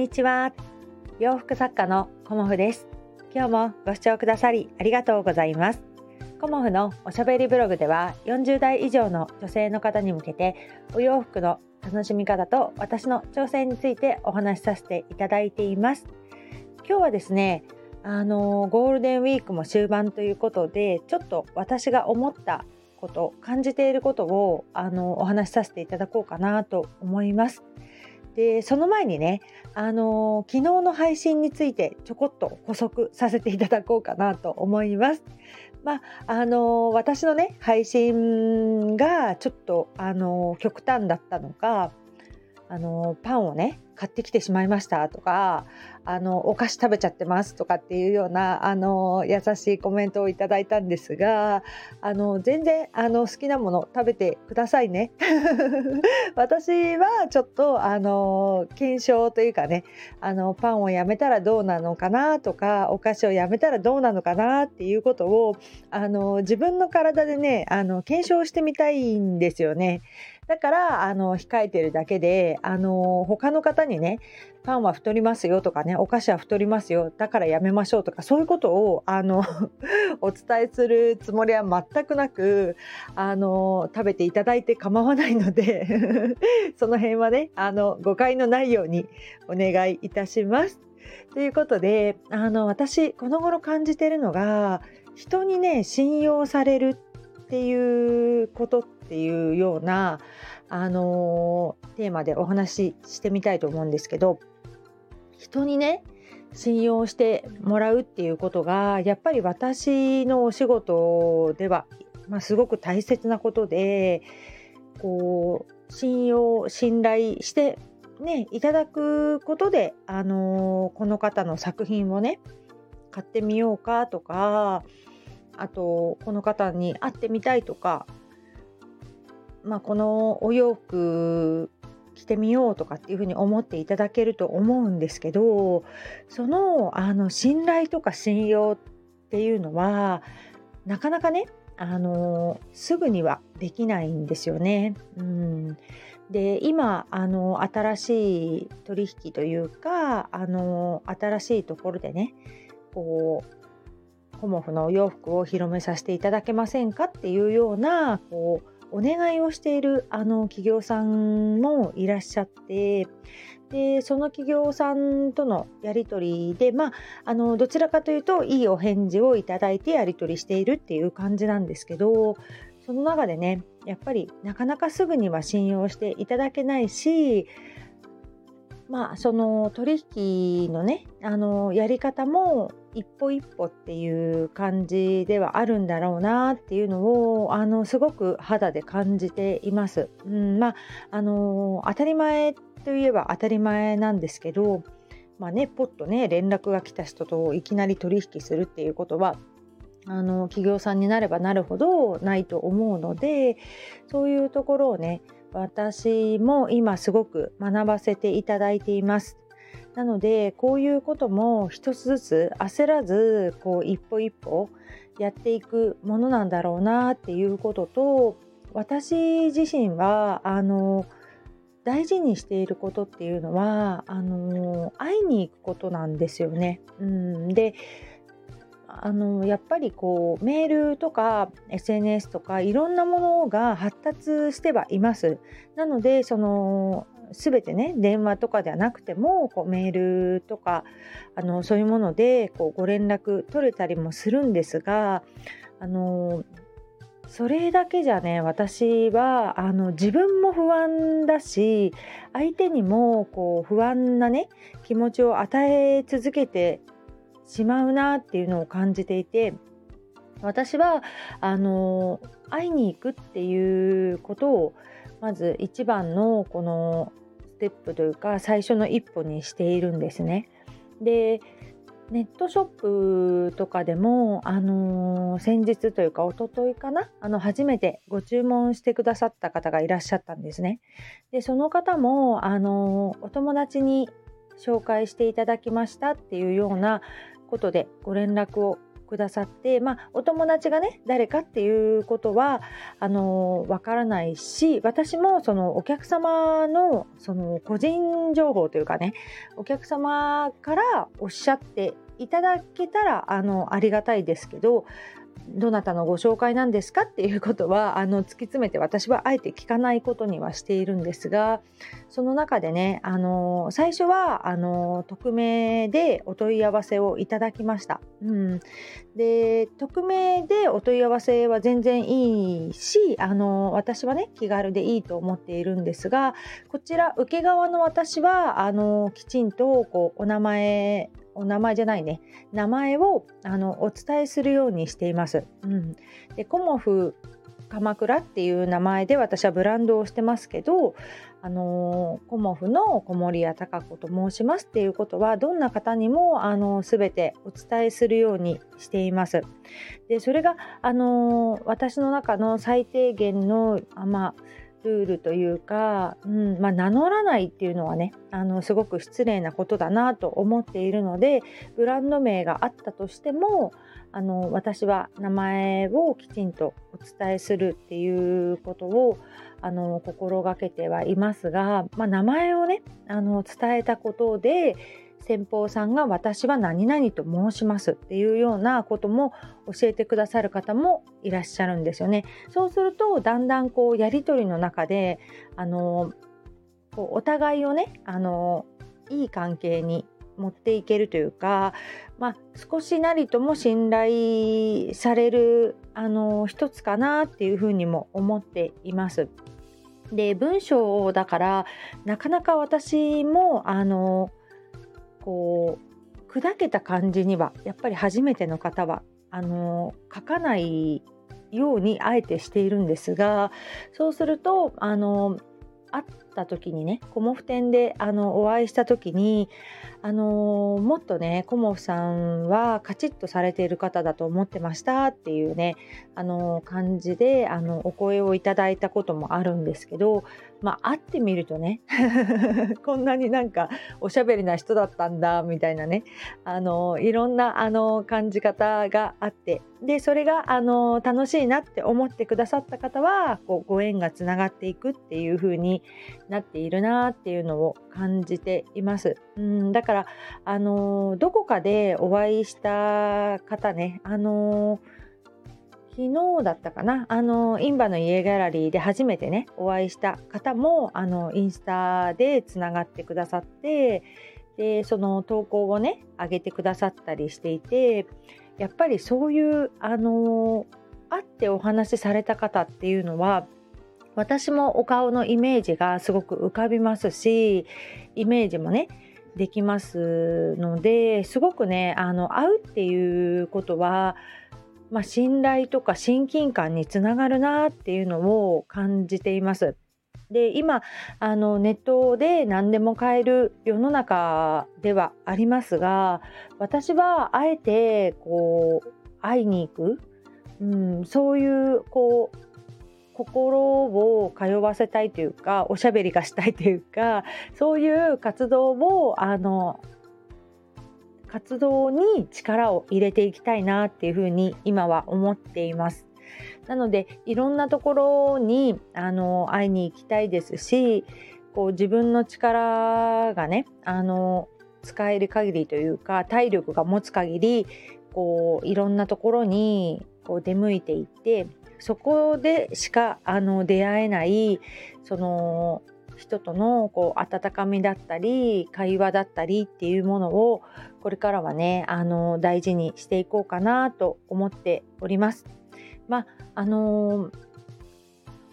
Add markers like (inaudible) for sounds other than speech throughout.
にちは。洋服作家のコモフです。今日もご視聴くださりありがとうございます。コモフのおしゃべりブログでは40代以上の女性の方に向けてお洋服の楽しみ方と私の挑戦についてお話しさせていただいています。今日はですねあのゴールデンウィークも終盤ということでちょっと私が思ったこと感じていることをあのお話しさせていただこうかなと思います。でその前にね、あの昨日の配信についてちょこっと補足させていただこうかなと思います。まああの私のね配信がちょっとあの極端だったのかあのパンをね買ってきてしまいましたとかあのお菓子食べちゃってますとかっていうようなあの優しいコメントをいただいたんですがあの全然あの好きなもの食べてくださいね (laughs) 私はちょっとあの検証というかねあのパンをやめたらどうなのかなとかお菓子をやめたらどうなのかなっていうことをあの自分の体でねあの検証してみたいんですよね。だからあの控えてるだけであの他の方にねパンは太りますよとかねお菓子は太りますよだからやめましょうとかそういうことをあの (laughs) お伝えするつもりは全くなくあの食べていただいて構わないので (laughs) その辺はねあの誤解のないようにお願いいたします。ということであの私この頃感じてるのが人にね信用されるっていうことっていうような、あのー、テーマでお話ししてみたいと思うんですけど人にね信用してもらうっていうことがやっぱり私のお仕事では、まあ、すごく大切なことでこう信用信頼してねいただくことで、あのー、この方の作品をね買ってみようかとかあとこの方に会ってみたいとかまあ、このお洋服着てみようとかっていうふうに思っていただけると思うんですけどそのあの信頼とか信用っていうのはなかなかねあのすぐにはできないんですよね。うん、で今あの新しい取引というかあの新しいところでねこうホモフのお洋服を広めさせていただけませんかっていうようなこうお願いをしているあの企業さんもいらっしゃってでその企業さんとのやり取りでまああのどちらかというといいお返事をいただいてやり取りしているっていう感じなんですけどその中でねやっぱりなかなかすぐには信用していただけないしまあその取引のねあのやり方も一歩一歩っていう感じではあるんだろうなっていうのをあのすごく肌で感じています。うん、まああの当たり前といえば当たり前なんですけど、まあね、ポッとね連絡が来た人といきなり取引するっていうことはあの企業さんになればなるほどないと思うのでそういうところをね私も今すごく学ばせていただいています。なのでこういうことも一つずつ焦らずこう一歩一歩やっていくものなんだろうなっていうことと私自身はあの大事にしていることっていうのはあの会いに行くことなんですよね。うん、であのやっぱりこうメールとか SNS とかいろんなものが発達してはいます。なのでその全てね電話とかではなくてもこうメールとかあのそういうものでこうご連絡取れたりもするんですがあのそれだけじゃね私はあの自分も不安だし相手にもこう不安なね気持ちを与え続けてしまうなっていうのを感じていて私はあの会いに行くっていうことをまず一番のこのステップというか最初の一歩にしているんですね。でネットショップとかでも、あのー、先日というか一昨日かな？あの初めてご注文してくださった方がいらっしゃったんですね。でその方も、あのー、お友達に紹介していただきましたっていうようなことでご連絡をくださって、まあ、お友達がね誰かっていうことはあのわからないし私もそのお客様のその個人情報というかねお客様からおっしゃっていただけたらあのありがたいですけどどなたのご紹介なんですかっていうことは (laughs) あの突き詰めて私はあえて聞かないことにはしているんですがその中でねあの最初はあの匿名でお問い合わせをいただきました。うん、で匿名でお問い合わせは全然いいしあの私はね気軽でいいと思っているんですがこちら受け側の私はあのきちんとこうお名前お名前じゃないね名前をあのお伝えするようにしています。うん、でコモフ鎌倉っていう名前で私はブランドをしてますけど、あのコモフの小森屋隆子と申しますっていうことはどんな方にもあの全てお伝えするようにしています。でそれが、あの私の中の最低限のあまあルールというか、うんまあ、名乗らないっていうのはねあのすごく失礼なことだなと思っているのでブランド名があったとしてもあの私は名前をきちんとお伝えするっていうことをあの心がけてはいますが、まあ、名前をねあの伝えたことで先方さんが私は何々と申しますっていうようなことも教えてくださる方もいらっしゃるんですよね。そうするとだんだんこうやり取りの中であのこうお互いをねあのいい関係に持っていけるというか、まあ、少しなりとも信頼されるあの一つかなっていうふうにも思っています。で文章だからなかなか私もあのこう砕けた感じにはやっぱり初めての方はあの書かないようにあえてしているんですがそうするとあのあった時にねコモフ展であのお会いした時にあのもっとねコモフさんはカチッとされている方だと思ってましたっていうねあの感じであのお声をいただいたこともあるんですけどまあ会ってみるとね (laughs) こんなになんかおしゃべりな人だったんだみたいなねあのいろんなあの感じ方があってでそれがあの楽しいなって思ってくださった方はこうご縁がつながっていくっていう風になっているなっていうのを感じています。うんだからあのどこかでお会いした方ねあの昨日だったかなあのインバの家ギャラリーで初めてねお会いした方もあのインスタでつながってくださってでその投稿をね上げてくださったりしていてやっぱりそういうあの会ってお話しされた方っていうのは私もお顔のイメージがすごく浮かびますしイメージもねできますのですごくねあの会うっていうことはまあ、信頼とか親近感につながるなっていうのを感じています。で今あのネットで何でも買える世の中ではありますが私はあえてこう会いに行く、うん、そういうこう心を通わせたいというかおしゃべりがしたいというかそういう活動をあの活動に力を入れていきたいなっていうふうに今は思っています。なのでいろんなところにあの会いに行きたいですしこう自分の力がねあの使える限りというか体力が持つ限りこういろんなところにこう出向いていってそこでしかあの出会えないその人とのこう温かみだったり会話だったりっていうものをこれからはねあの大事にしていこうかなと思っております。まああの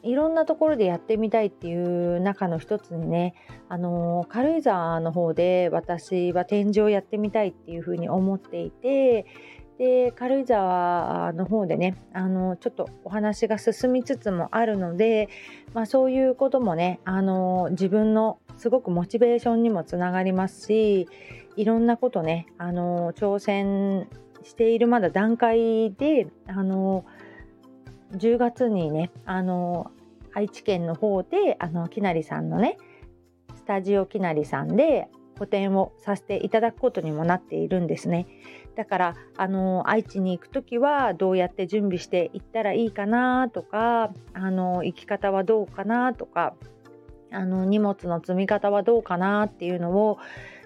いろんなところでやってみたいっていう中の一つにね、あの軽井沢の方で私は展示をやってみたいっていうふうに思っていてで軽井沢の方でねあのちょっとお話が進みつつもあるので、まあ、そういうこともねあの自分のすごくモチベーションにもつながりますしいろんなことねあの挑戦しているまだ段階であの10月にねあの愛知県の方であのきなりさんのねスタジオきなりさんで個展をさせていただくことにもなっているんですね。だからあの愛知に行く時はどうやって準備していったらいいかなとかあの行き方はどうかなとかあの荷物の積み方はどうかなっていうのを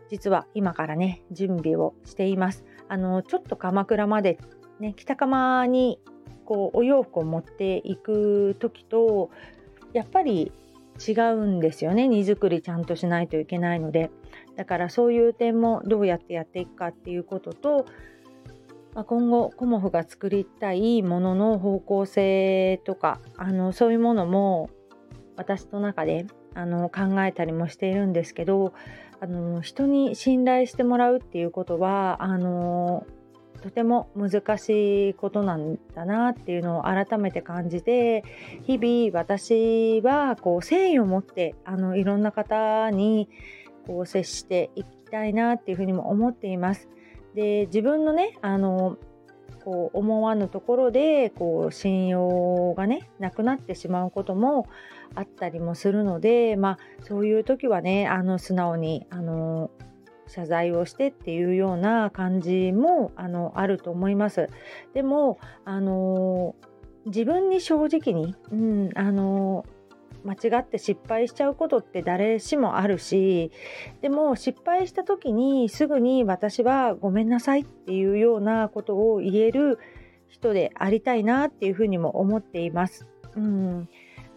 実は今からね準備をしています。あのちょっと鎌倉までね北鎌にこうお洋服を持っていく時とやっぱり違うんですよね。荷造りちゃんとしないといけないので。だからそういう点もどうやってやっていくかっていうことと、まあ、今後コモフが作りたいものの方向性とかあのそういうものも私の中であの考えたりもしているんですけどあの人に信頼してもらうっていうことはあのとても難しいことなんだなっていうのを改めて感じて日々私はこう誠意を持ってあのいろんな方にこう接していきたいなっていうふうにも思っています。で自分のねあのこう思わぬところでこう信用がねなくなってしまうこともあったりもするのでまあそういう時はねあの素直にあの謝罪をしてっていうような感じもあのあると思います。でもあの自分に正直に、うん、あの間違って失敗しちゃうことって誰しもあるしでも失敗した時にすぐに私はごめんなさいっていうようなことを言える人でありたいなっていうふうにも思っています。うん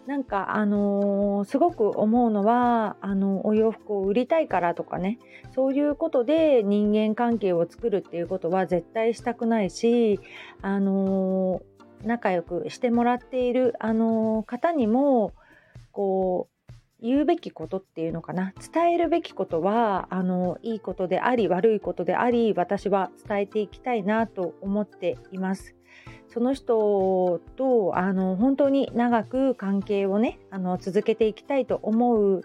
なんかあのー、すごく思うのはあのお洋服を売りたいからとかねそういうことで人間関係を作るっていうことは絶対したくないしあのー、仲良くしてもらっているあのー、方にもこう言うべきことっていうのかな伝えるべきことはあのいいことであり悪いことであり私は伝えていきたいなと思っています。その人とあの本当に長く関係をねあの続けていきたいと思う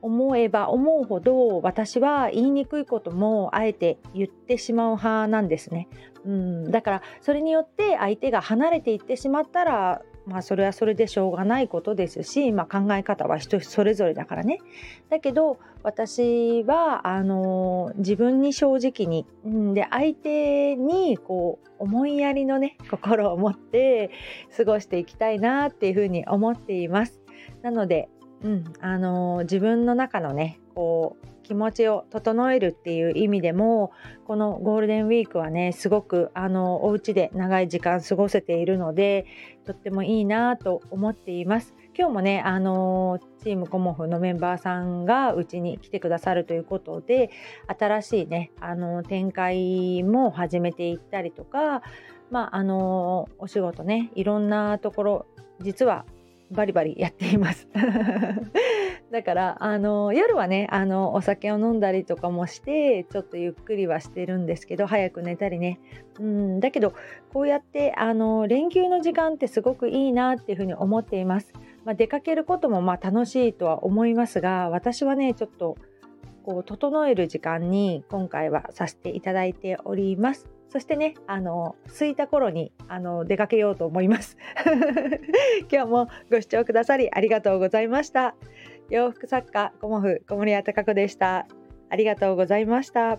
思えば思うほど私は言いにくいこともあえて言ってしまう派なんですね。うん、だからそれによって相手が離れていってしまったらまあそれはそれでしょうがないことですし、まあ、考え方は人それぞれだからね。だけど私はあの自分に正直に、で相手にこう思いやりのね心を持って過ごしていきたいなっていうふうに思っています。なので、うんあの自分の中のねこう気持ちを整えるっていう意味でもこのゴールデンウィークはねすごくあのお家で長い時間過ごせているのでとってもいいなと思っています。今日もねあのチームコモフのメンバーさんがうちに来てくださるということで新しいねあの展開も始めていったりとかまああのお仕事ねいろんなところ実はバリバリやっていますだからあの夜はねあのお酒を飲んだりとかもしてちょっとゆっくりはしてるんですけど早く寝たりねうんだけどこうやってあの連休の時間ってすごくいいなっていうふうに思っています、まあ、出かけることもまあ楽しいとは思いますが私はねちょっとこう整える時間に今回はさせていただいておりますそしてね、あの、空いた頃に、あの、出かけようと思います。(laughs) 今日もご視聴くださりありがとうございました。洋服作家コモフ小森屋隆子でした。ありがとうございました。